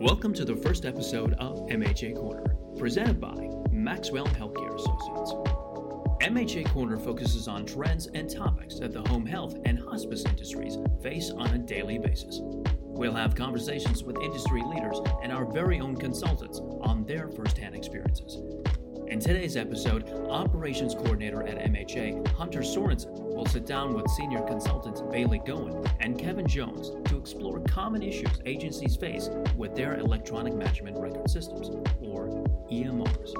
Welcome to the first episode of MHA Corner, presented by Maxwell Healthcare Associates. MHA Corner focuses on trends and topics that the home health and hospice industries face on a daily basis. We'll have conversations with industry leaders and our very own consultants on their firsthand experiences. In today's episode, Operations Coordinator at MHA, Hunter Sorensen, will sit down with senior consultants Bailey Goin and Kevin Jones to explore common issues agencies face with their electronic management record systems, or EMRs.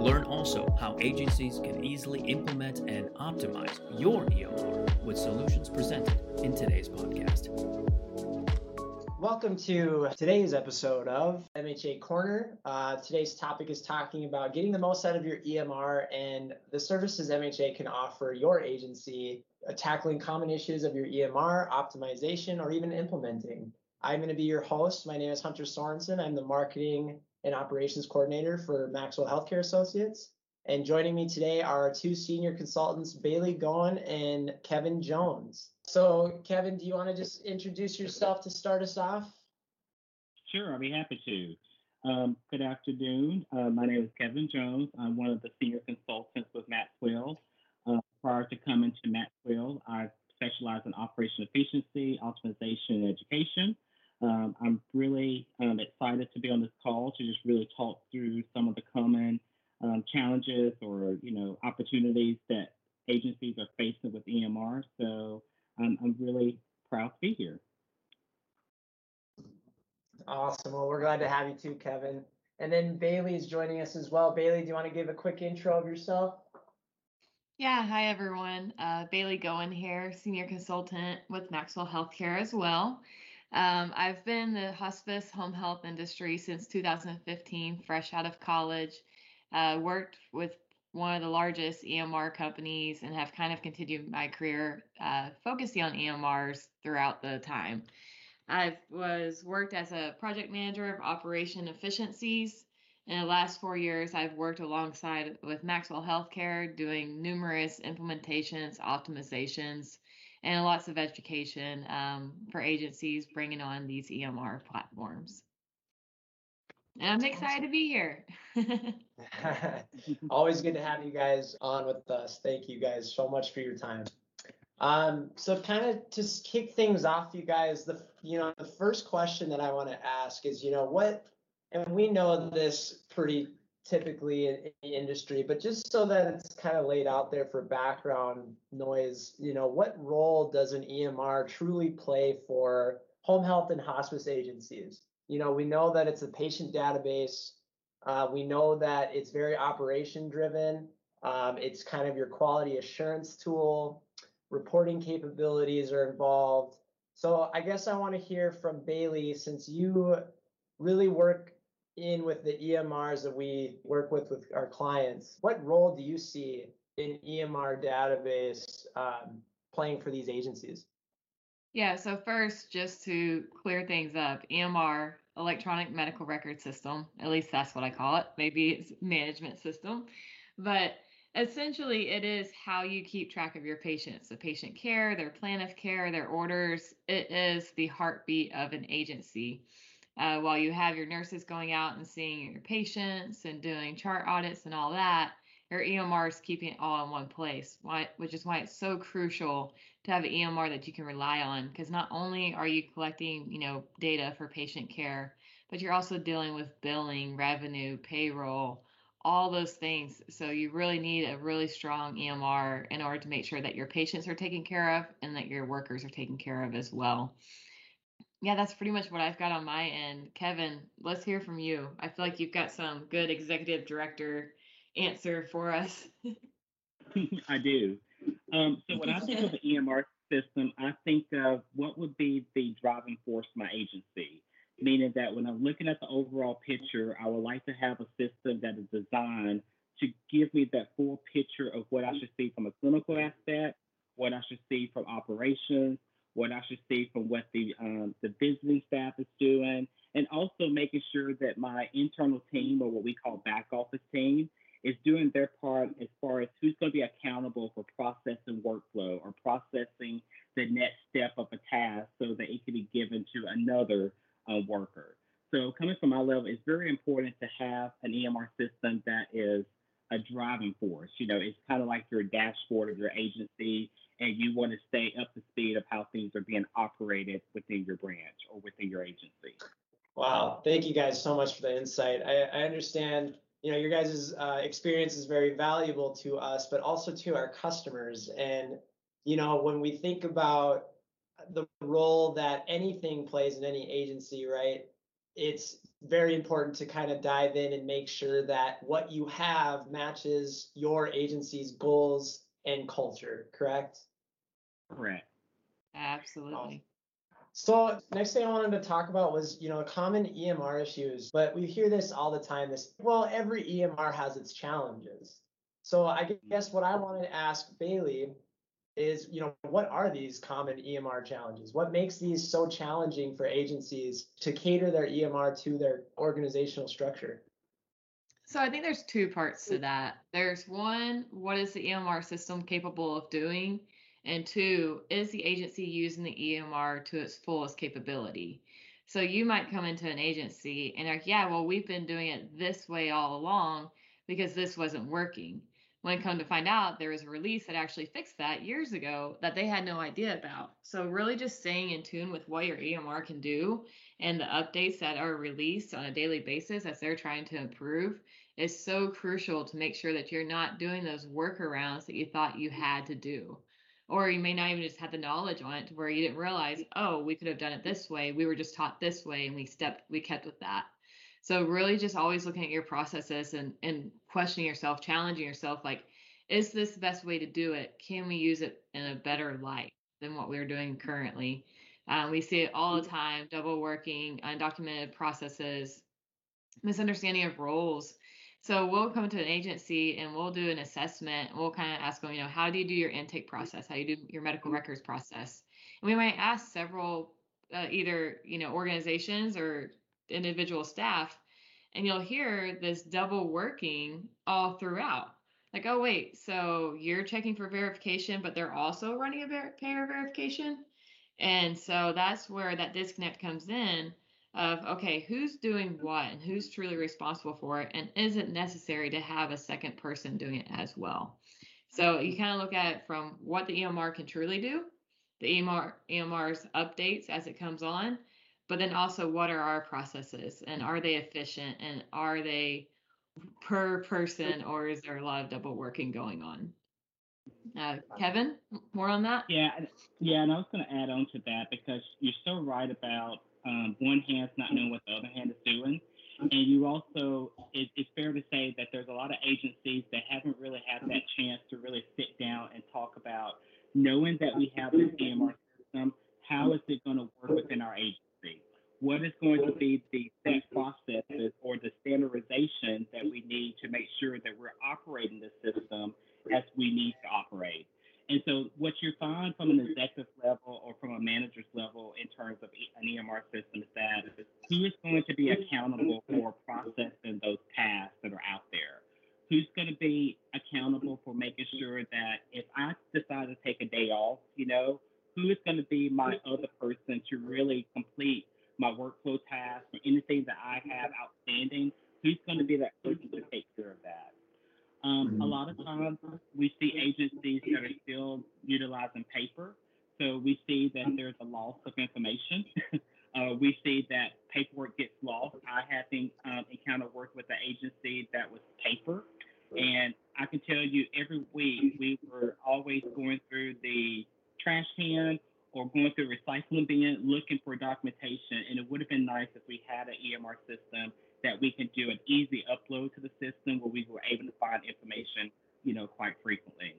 Learn also how agencies can easily implement and optimize your EMR with solutions presented in today's podcast. Welcome to today's episode of MHA Corner. Uh, today's topic is talking about getting the most out of your EMR and the services MHA can offer your agency, uh, tackling common issues of your EMR, optimization, or even implementing. I'm going to be your host. My name is Hunter Sorensen. I'm the marketing and operations coordinator for Maxwell Healthcare Associates. And joining me today are two senior consultants, Bailey Goin and Kevin Jones. So, Kevin, do you want to just introduce yourself to start us off? Sure, I'll be happy to. Um, good afternoon. Uh, my name is Kevin Jones. I'm one of the senior consultants with Maxwell. Uh, prior to coming to Maxwell, I specialize in operation efficiency, optimization, and education. Um, I'm really um, excited to be on this call to just really talk through some of the common um, challenges or you know opportunities that agencies are facing with EMR. So I'm, I'm really proud to be here. Awesome. Well, we're glad to have you too, Kevin. And then Bailey is joining us as well. Bailey, do you want to give a quick intro of yourself? Yeah, hi everyone. Uh, Bailey Goin here, senior consultant with Maxwell Healthcare as well. Um, I've been in the hospice home health industry since 2015, fresh out of college. Uh, worked with one of the largest EMR companies and have kind of continued my career uh, focusing on EMRs throughout the time. I was worked as a project manager of operation efficiencies. In the last four years, I've worked alongside with Maxwell Healthcare, doing numerous implementations, optimizations, and lots of education um, for agencies bringing on these EMR platforms. I'm excited to be here. Always good to have you guys on with us. Thank you guys so much for your time. Um, so kind of to kick things off, you guys, the you know the first question that I want to ask is, you know, what, and we know this pretty typically in, the industry, but just so that it's kind of laid out there for background noise, you know, what role does an EMR truly play for home health and hospice agencies? You know, we know that it's a patient database. Uh, we know that it's very operation driven. Um, it's kind of your quality assurance tool. Reporting capabilities are involved. So I guess I want to hear from Bailey since you really work in with the EMRs that we work with with our clients. What role do you see in EMR database um, playing for these agencies? Yeah, so first, just to clear things up, EMR, electronic medical record system, at least that's what I call it. Maybe it's management system, but essentially it is how you keep track of your patients, the patient care, their plan of care, their orders. It is the heartbeat of an agency. Uh, while you have your nurses going out and seeing your patients and doing chart audits and all that, your EMR is keeping it all in one place, why, which is why it's so crucial to have an EMR that you can rely on. Because not only are you collecting, you know, data for patient care, but you're also dealing with billing, revenue, payroll, all those things. So you really need a really strong EMR in order to make sure that your patients are taken care of and that your workers are taken care of as well. Yeah, that's pretty much what I've got on my end. Kevin, let's hear from you. I feel like you've got some good executive director answer for us. I do. Um, so when I think of the EMR system, I think of what would be the driving force of my agency. Meaning that when I'm looking at the overall picture, I would like to have a system that is designed to give me that full picture of what I should see from a clinical aspect, what I should see from operations, what I should see from what the um, the visiting staff is doing, and also making sure that my internal team or what we call back office team is doing their part as far as who's going to be accountable for processing workflow or processing the next step of a task so that it can be given to another uh, worker. So coming from my level, it's very important to have an EMR system that is a driving force. You know, it's kind of like your dashboard of your agency, and you want to stay up to speed of how things are being operated within your branch or within your agency. Wow, thank you guys so much for the insight. I, I understand, you know, your guys' uh, experience is very valuable to us, but also to our customers. And, you know, when we think about the role that anything plays in any agency, right? It's very important to kind of dive in and make sure that what you have matches your agency's goals and culture, correct? Correct. Absolutely. So next thing I wanted to talk about was, you know, common EMR issues, but we hear this all the time. This, well, every EMR has its challenges. So I guess what I wanted to ask Bailey is, you know, what are these common EMR challenges? What makes these so challenging for agencies to cater their EMR to their organizational structure? So I think there's two parts to that. There's one, what is the EMR system capable of doing? And two, is the agency using the EMR to its fullest capability? So you might come into an agency and like, yeah, well, we've been doing it this way all along because this wasn't working. When come to find out, there was a release that actually fixed that years ago that they had no idea about. So really just staying in tune with what your EMR can do and the updates that are released on a daily basis as they're trying to improve is so crucial to make sure that you're not doing those workarounds that you thought you had to do or you may not even just have the knowledge on it to where you didn't realize oh we could have done it this way. We were just taught this way and we stepped we kept with that. So really just always looking at your processes and and questioning yourself challenging yourself like is this the best way to do it? Can we use it in a better light than what we're doing currently? Um, we see it all the time double working undocumented processes misunderstanding of roles so we'll come to an agency and we'll do an assessment. We'll kind of ask them, you know, how do you do your intake process? How do you do your medical records process? And we might ask several, uh, either you know, organizations or individual staff, and you'll hear this double working all throughout. Like, oh wait, so you're checking for verification, but they're also running a ver- payer verification, and so that's where that disconnect comes in of okay, who's doing what and who's truly responsible for it, and is it necessary to have a second person doing it as well? So you kind of look at it from what the EMR can truly do, the EMR EMR's updates as it comes on, but then also what are our processes and are they efficient and are they per person or is there a lot of double working going on? Uh, Kevin, more on that? Yeah, yeah, and I was going to add on to that because you're so right about um, one hand's not knowing what the other hand is doing. And you also, it, it's fair to say that there's a lot of agencies that haven't really had that chance to really sit down and talk about knowing that we have this EMR system, how is it going to work within our agency? What is going to be the set processes or the standardization that we need to make sure that we're operating the system as we need to operate? And so, what you find from an executive level or from a manager's level in terms of an EMR system is that who is going to be accountable for processing those tasks that are out there? Who's going to be accountable for making sure that if I decide to take a day off, you know, who is going to be my other person to really complete my workflow tasks or anything that I have outstanding? Who's going to be that person to take care of that? Um, mm-hmm. A lot of times we see agencies that are still utilizing paper. So we see that there's a loss of information. uh, we see that paperwork gets lost. I have um, encountered work with an agency that was paper. And I can tell you every week we were always going through the trash can or going through recycling bin looking for documentation. And it would have been nice if we had an EMR system that we can do an easy upload to the system where we were able to find information, you know, quite frequently.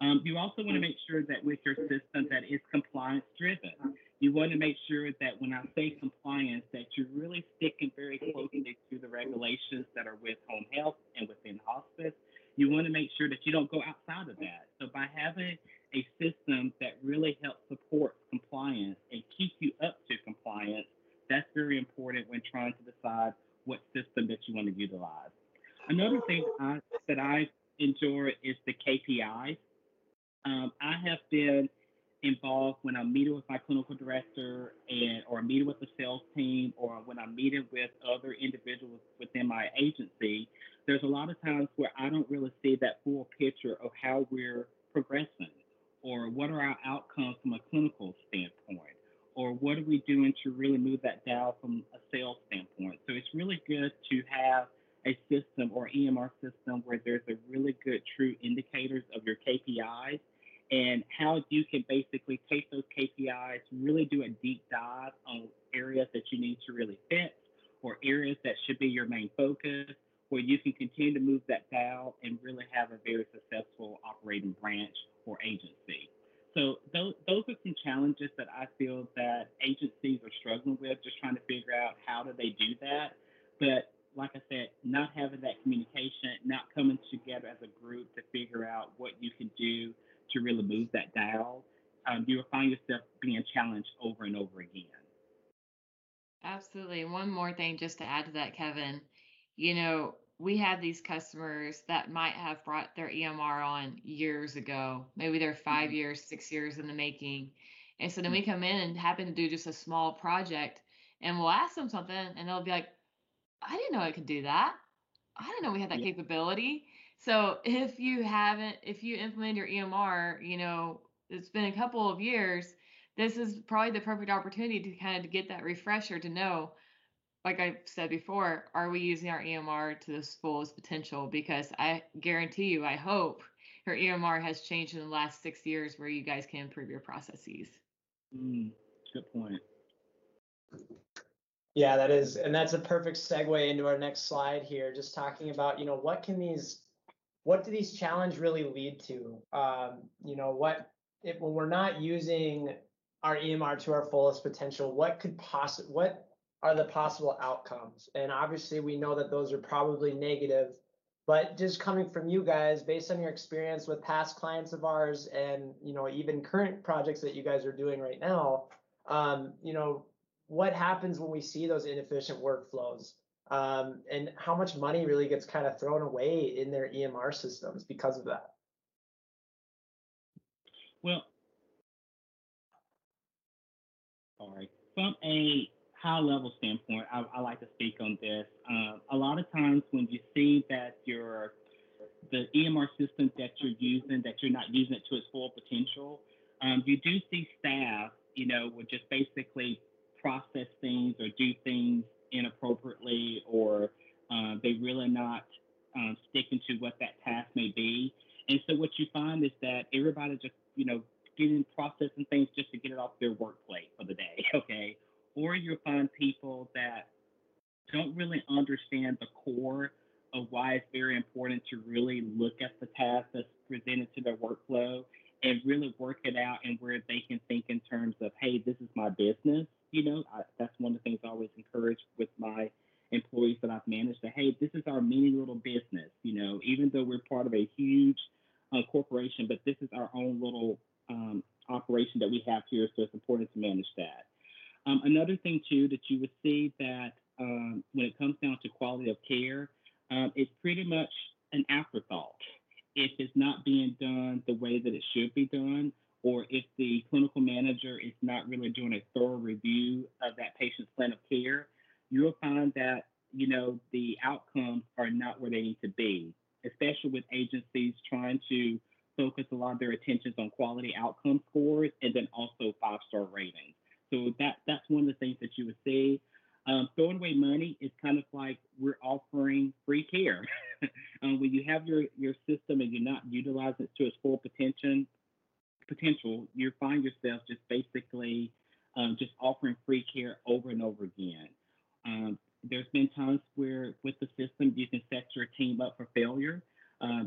Um, you also want to make sure that with your system that it's compliance driven. You want to make sure that when I say compliance, that you're really sticking very closely to the regulations that are with home health and within hospice. You want to make sure that you don't go outside of that. So by having a system that really helps support compliance and keep you up to compliance, that's very important when trying to decide what system that you want to utilize. Another thing I, that I enjoy is the KPIs. Um, I have been involved when when I'm meeting with my clinical director and or meeting with the sales team or when I'm meeting with other individuals within my agency, there's a lot of times where I don't really see that full picture of how we're progressing or what are our outcomes from a clinical standpoint or what are we doing to really move that dial from a sales standpoint. So it's really good to have a system or EMR system where there's a really good true indicators of your KPIs and how you can basically take those KPIs, really do a deep dive on areas that you need to really fix or areas that should be your main focus, where you can continue to move that dial and really have a very successful operating branch or agency. So those, those are some challenges that I feel that agencies are struggling with, just trying to figure out how do they do that. But like I said, not having that communication, not coming together as a group to figure out what you can do to really move that dial, um, you will find yourself being challenged over and over again. Absolutely. One more thing just to add to that, Kevin. You know, we have these customers that might have brought their EMR on years ago. Maybe they're 5 mm-hmm. years, six years in the making. And so then we mm-hmm. come in and happen to do just a small project and we'll ask them something and they'll be like, I didn't know I could do that. I didn't know we had that yeah. capability. So if you haven't, if you implement your EMR, you know, it's been a couple of years, this is probably the perfect opportunity to kind of get that refresher to know, like I said before, are we using our EMR to its fullest potential? Because I guarantee you, I hope your EMR has changed in the last six years where you guys can improve your processes. Mm, good point. Yeah, that is, and that's a perfect segue into our next slide here. Just talking about, you know, what can these, what do these challenge really lead to? Um, you know, what if when we're not using our EMR to our fullest potential, what could possibly, what are the possible outcomes? And obviously, we know that those are probably negative. But just coming from you guys, based on your experience with past clients of ours, and you know, even current projects that you guys are doing right now, um, you know, what happens when we see those inefficient workflows um, and how much money really gets kind of thrown away in their EMR systems because of that? Well, sorry. From a high level standpoint, I, I like to speak on this. Uh, a lot of times when you see that your the EMR system that you're using, that you're not using it to its full potential, um, you do see staff, you know, would just basically process things or do things inappropriately or uh, they really not um, sticking to what that task may be. And so what you find is that everybody just, you know, getting processing things just to get it off their work plate for the day, okay? Or you'll find people that don't really understand the core of why it's very important to really look at the task that's presented to their workflow and really work it out and where they can think in terms of, hey, this is my business you know, I, that's one of the things I always encourage with my employees that I've managed that, hey, this is our mini little business, you know, even though we're part of a huge uh, corporation, but this is our own little um, operation that we have here, so it's important to manage that. Um, another thing, too, that you would see that um, when it comes down to quality of care, um, it's pretty much an afterthought. If it's not being done the way that it should be done, or if the clinical manager is not really doing a thorough review of that patient's plan of care, you'll find that, you know, the outcomes are not where they need to be, especially with agencies trying to focus a lot of their attentions on quality outcome scores and then also five star ratings. So that that's one of the things that you would see. Um, throwing away money is kind of like we're offering free care. um, when you have your, your system and you're not utilizing it to its full potential, potential, you find yourself just basically um, just offering free care over and over again. Um, there's been times where with the system you can set your team up for failure, uh,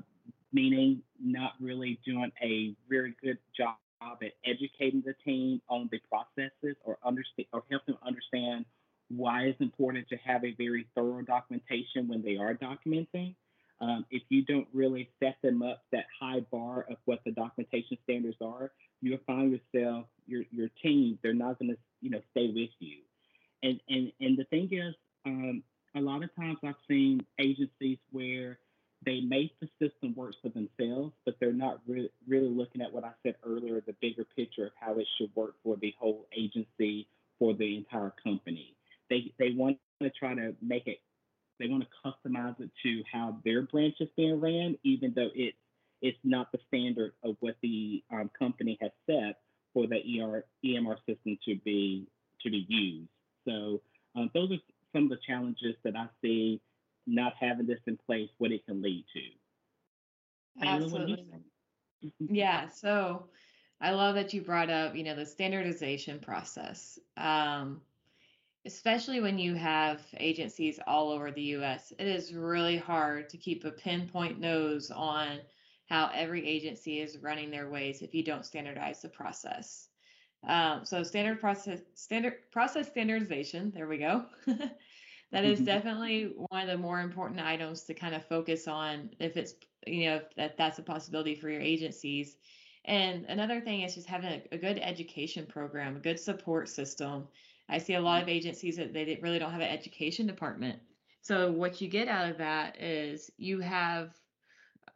meaning not really doing a very good job at educating the team on the processes or understand or help them understand why it's important to have a very thorough documentation when they are documenting. Um, if you don't really set them up that high bar of what the documentation standards are, you'll find yourself your your team they're not going to you know stay with you. And and and the thing is, um, a lot of times I've seen agencies where they make the system work for themselves, but they're not re- really looking at what I said earlier, the bigger picture of how it should work for the whole agency, for the entire company. They they want to try to make it. They want to customize it to how their branch is being ran, even though it's it's not the standard of what the um, company has set for the ER, EMR system to be to be used. So um, those are some of the challenges that I see not having this in place, what it can lead to. Absolutely. yeah. So I love that you brought up, you know, the standardization process. Um, especially when you have agencies all over the US, it is really hard to keep a pinpoint nose on how every agency is running their ways if you don't standardize the process. Um, so standard process standard process standardization, there we go. that is mm-hmm. definitely one of the more important items to kind of focus on if it's you know if that that's a possibility for your agencies and another thing is just having a, a good education program a good support system i see a lot of agencies that they really don't have an education department so what you get out of that is you have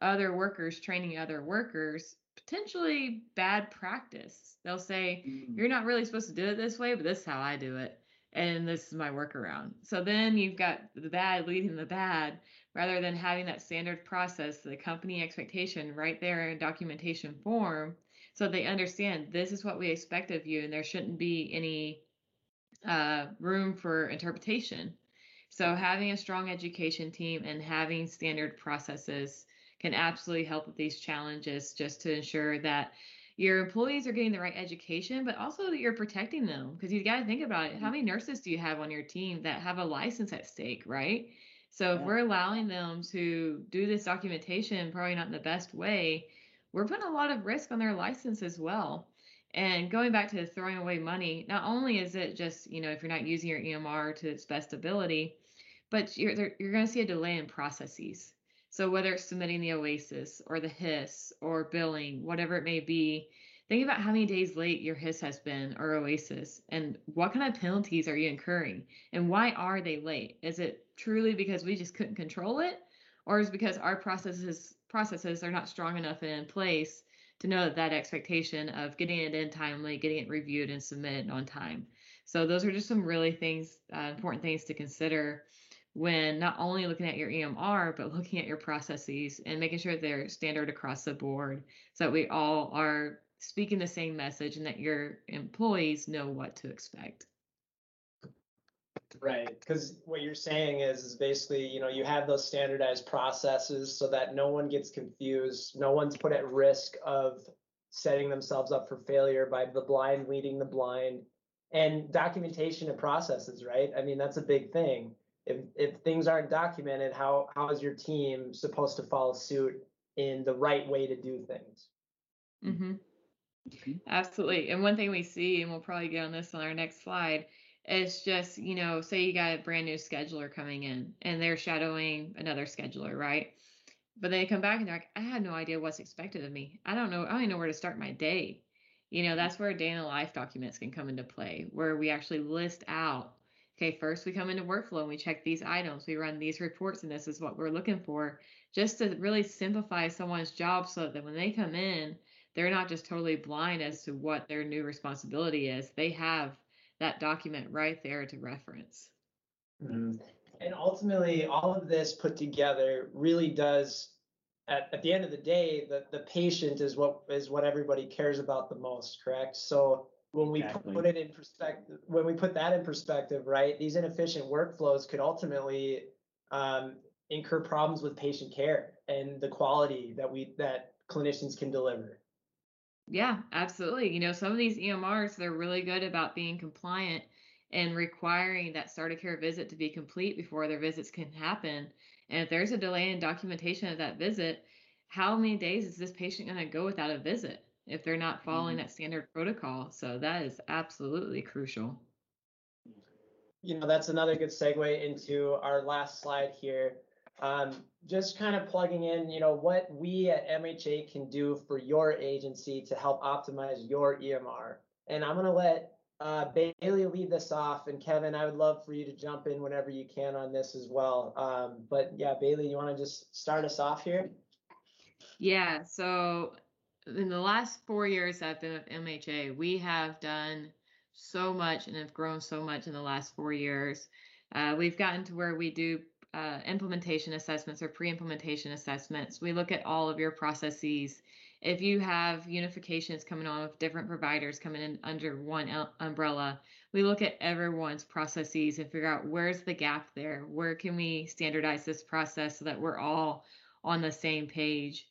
other workers training other workers potentially bad practice they'll say mm-hmm. you're not really supposed to do it this way but this is how i do it and this is my workaround. So then you've got the bad leading the bad rather than having that standard process, the company expectation right there in documentation form so they understand this is what we expect of you and there shouldn't be any uh, room for interpretation. So having a strong education team and having standard processes can absolutely help with these challenges just to ensure that your employees are getting the right education, but also that you're protecting them because you've got to think about it. How mm-hmm. many nurses do you have on your team that have a license at stake, right? So yeah. if we're allowing them to do this documentation, probably not in the best way, we're putting a lot of risk on their license as well. And going back to throwing away money, not only is it just, you know, if you're not using your EMR to its best ability, but you're, you're going to see a delay in processes. So whether it's submitting the OASIS or the HIS or billing, whatever it may be, think about how many days late your HIS has been or OASIS and what kind of penalties are you incurring and why are they late? Is it truly because we just couldn't control it or is it because our processes processes are not strong enough in place to know that that expectation of getting it in timely, getting it reviewed and submitted on time. So those are just some really things, uh, important things to consider when not only looking at your EMR, but looking at your processes and making sure they're standard across the board so that we all are speaking the same message and that your employees know what to expect. Right, because what you're saying is is basically, you know, you have those standardized processes so that no one gets confused, no one's put at risk of setting themselves up for failure by the blind leading the blind and documentation and processes, right? I mean, that's a big thing if if things aren't documented, how how is your team supposed to follow suit in the right way to do things? Mm-hmm. Mm-hmm. Absolutely. And one thing we see, and we'll probably get on this on our next slide, is just you know, say you got a brand new scheduler coming in and they're shadowing another scheduler, right? But they come back and they're like, I had no idea what's expected of me. I don't know. I don't even know where to start my day. You know, that's where day in the life documents can come into play, where we actually list out okay, first we come into workflow and we check these items, we run these reports, and this is what we're looking for, just to really simplify someone's job so that when they come in, they're not just totally blind as to what their new responsibility is. They have that document right there to reference. Mm-hmm. And ultimately, all of this put together really does. At, at the end of the day, the, the patient is what is what everybody cares about the most, correct? So when we exactly. put it in perspective when we put that in perspective right these inefficient workflows could ultimately um, incur problems with patient care and the quality that we that clinicians can deliver yeah absolutely you know some of these emrs they're really good about being compliant and requiring that start of care visit to be complete before their visits can happen and if there's a delay in documentation of that visit how many days is this patient going to go without a visit if they're not following mm-hmm. that standard protocol. So that is absolutely crucial. You know, that's another good segue into our last slide here. Um, just kind of plugging in, you know, what we at MHA can do for your agency to help optimize your EMR. And I'm going to let uh, Bailey lead this off. And Kevin, I would love for you to jump in whenever you can on this as well. Um, but yeah, Bailey, you want to just start us off here? Yeah. So in the last four years I've been with MHA, we have done so much and have grown so much in the last four years. Uh, we've gotten to where we do uh, implementation assessments or pre-implementation assessments. We look at all of your processes. If you have unifications coming on with different providers coming in under one umbrella, we look at everyone's processes and figure out where's the gap there. Where can we standardize this process so that we're all on the same page?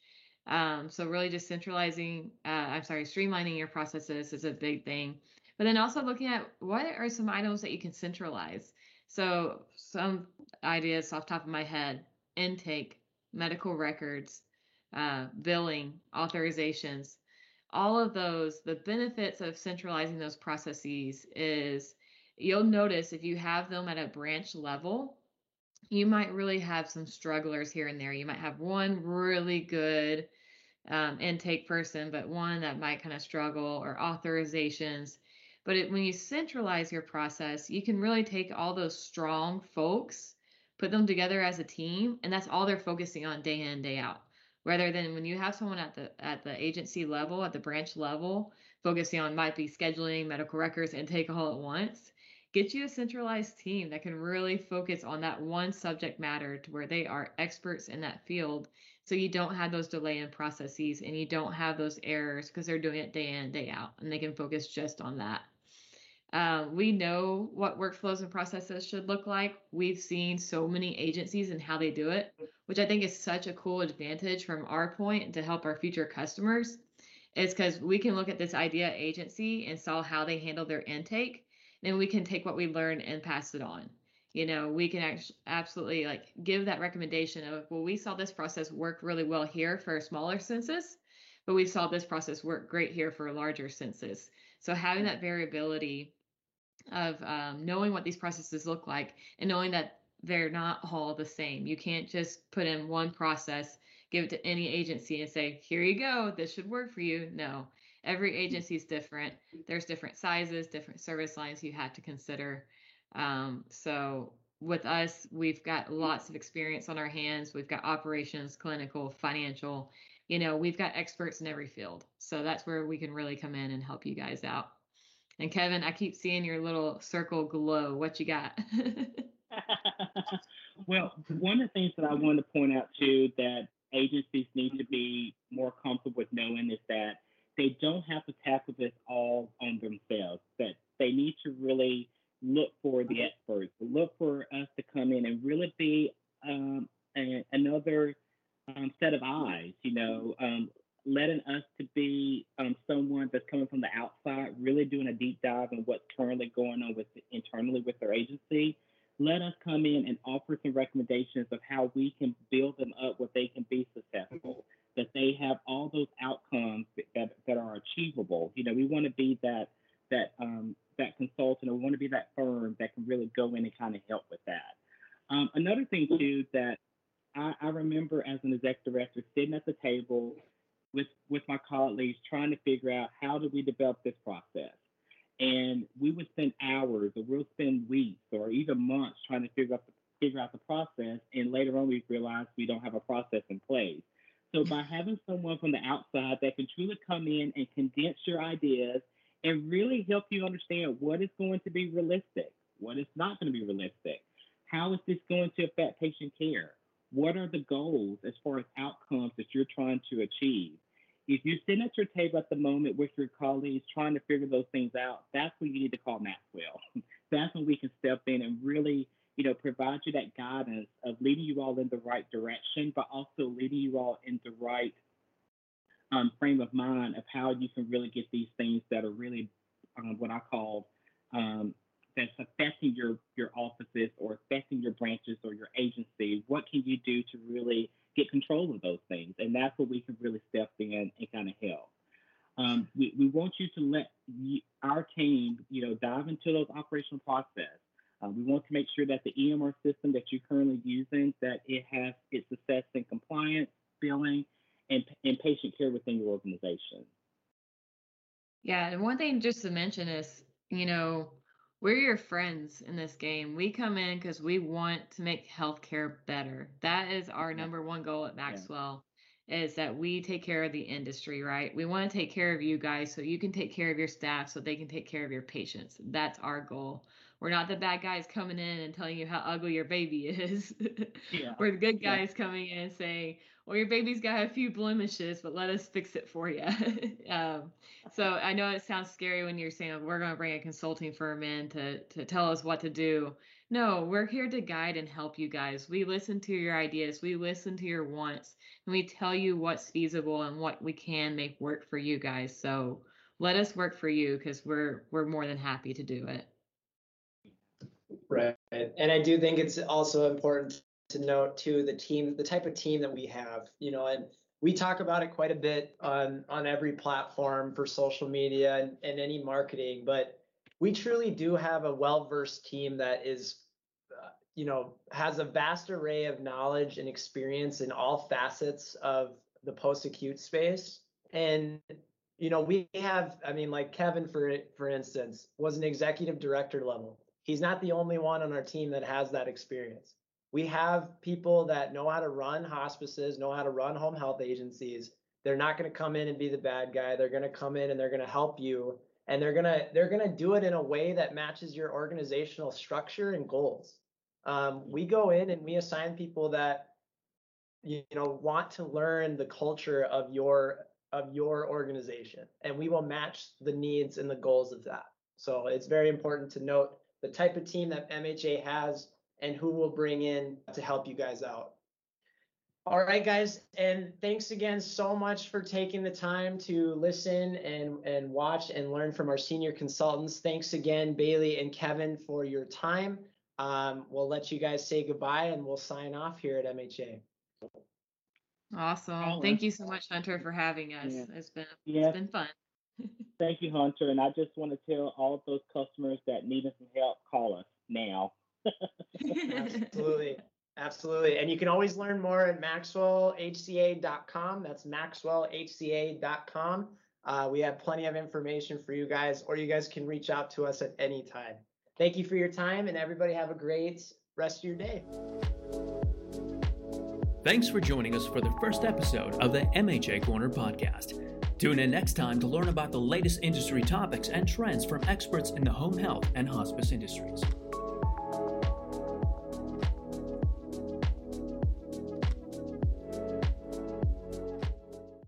Um, so really just centralizing, uh, I'm sorry, streamlining your processes is a big thing. But then also looking at what are some items that you can centralize. So some ideas off top of my head: intake, medical records, uh, billing, authorizations. All of those, the benefits of centralizing those processes is you'll notice if you have them at a branch level, you might really have some strugglers here and there. You might have one really good um, intake person, but one that might kind of struggle, or authorizations. But it, when you centralize your process, you can really take all those strong folks, put them together as a team, and that's all they're focusing on day in and day out. Rather than when you have someone at the at the agency level, at the branch level, focusing on might be scheduling, medical records, intake all at once get you a centralized team that can really focus on that one subject matter to where they are experts in that field so you don't have those delay in processes and you don't have those errors because they're doing it day in day out and they can focus just on that uh, we know what workflows and processes should look like. We've seen so many agencies and how they do it which i think is such a cool advantage from our point to help our future customers. Is because we can look at this idea agency and saw how they handle their intake then we can take what we learn and pass it on. You know we can actually absolutely like give that recommendation of well we saw this process work really well here for a smaller census but we saw this process work great here for a larger census. So having that variability of um, knowing what these processes look like and knowing that they're not all the same you can't just put in one process give it to any agency and say here you go this should work for you no every agency is different. There's different sizes, different service lines you have to consider. Um, so with us, we've got lots of experience on our hands. We've got operations, clinical, financial. You know, we've got experts in every field. So that's where we can really come in and help you guys out. And Kevin, I keep seeing your little circle glow. What you got? well, one of the things that I want to point out too that agencies need to be more comfortable with knowing is that they don't have to tackle this all on themselves. That they need to really look for the experts, look for us to come in and really be um, a, another um, set of eyes. You know, um, letting us to be um, someone that's coming from the outside, really doing a deep dive on what's currently going on with internally with their agency. Let us come in and offer some recommendations of how we can build them up where they can be successful that they have all those outcomes that, that are achievable. You know, we want to be that that um, that consultant, or we want to be that firm that can really go in and kind of help with that. Um, another thing too that I, I remember as an exec director sitting at the table with with my colleagues trying to figure out how do we develop this process. And we would spend hours, or we'll spend weeks, or even months trying to figure out the figure out the process. And later on, we realized we don't have a process in place. So by having someone from the outside that can truly come in and condense your ideas and really help you understand what is going to be realistic, what is not going to be realistic, how is this going to affect patient care, what are the goals as far as outcomes that you're trying to achieve. If you're sitting at your table at the moment with your colleagues trying to figure those things out, that's when you need to call Maxwell. that's when we can step in and really you know, provide you that guidance of leading you all in the right direction, but also leading you all in the right um, frame of mind of how you can really get these things that are really um, what I call um, that's affecting your your offices or affecting your branches or your agency. What can you do to really get control of those things? And that's where we can really step in and kind of help. Um, we, we want you to let you, our team, you know, dive into those operational process. Uh, we want to make sure that the EMR system that you're currently using, that it has its assessing compliance, billing, and, and patient care within your organization. Yeah, and one thing just to mention is, you know, we're your friends in this game. We come in because we want to make healthcare better. That is our number one goal at Maxwell. is that we take care of the industry, right? We want to take care of you guys so you can take care of your staff so they can take care of your patients. That's our goal. We're not the bad guys coming in and telling you how ugly your baby is. yeah. We're the good guys yeah. coming in and saying, well, your baby's got a few blemishes, but let us fix it for you. um, so I know it sounds scary when you're saying we're going to bring a consulting firm in to, to tell us what to do. No, we're here to guide and help you guys. We listen to your ideas, we listen to your wants, and we tell you what's feasible and what we can make work for you guys. So let us work for you because we're we're more than happy to do it. Right. And I do think it's also important to note too the team, the type of team that we have, you know, and we talk about it quite a bit on on every platform for social media and, and any marketing, but we truly do have a well-versed team that is uh, you know, has a vast array of knowledge and experience in all facets of the post-acute space. And you know, we have, I mean, like Kevin, for for instance, was an executive director level. He's not the only one on our team that has that experience. We have people that know how to run hospices, know how to run home health agencies. They're not going to come in and be the bad guy. They're going to come in and they're going to help you and they're going to they're going to do it in a way that matches your organizational structure and goals um, we go in and we assign people that you know want to learn the culture of your of your organization and we will match the needs and the goals of that so it's very important to note the type of team that mha has and who we'll bring in to help you guys out all right guys and thanks again so much for taking the time to listen and and watch and learn from our senior consultants thanks again bailey and kevin for your time um, we'll let you guys say goodbye and we'll sign off here at MHA. Awesome. Thank you so much, Hunter, for having us. Yeah. It's been yeah. it's been fun. Thank you, Hunter. And I just want to tell all of those customers that need some help, call us now. Absolutely. Absolutely. And you can always learn more at maxwellhca.com. That's maxwellhca.com. Uh, we have plenty of information for you guys, or you guys can reach out to us at any time. Thank you for your time, and everybody have a great rest of your day. Thanks for joining us for the first episode of the MHA Corner podcast. Tune in next time to learn about the latest industry topics and trends from experts in the home health and hospice industries.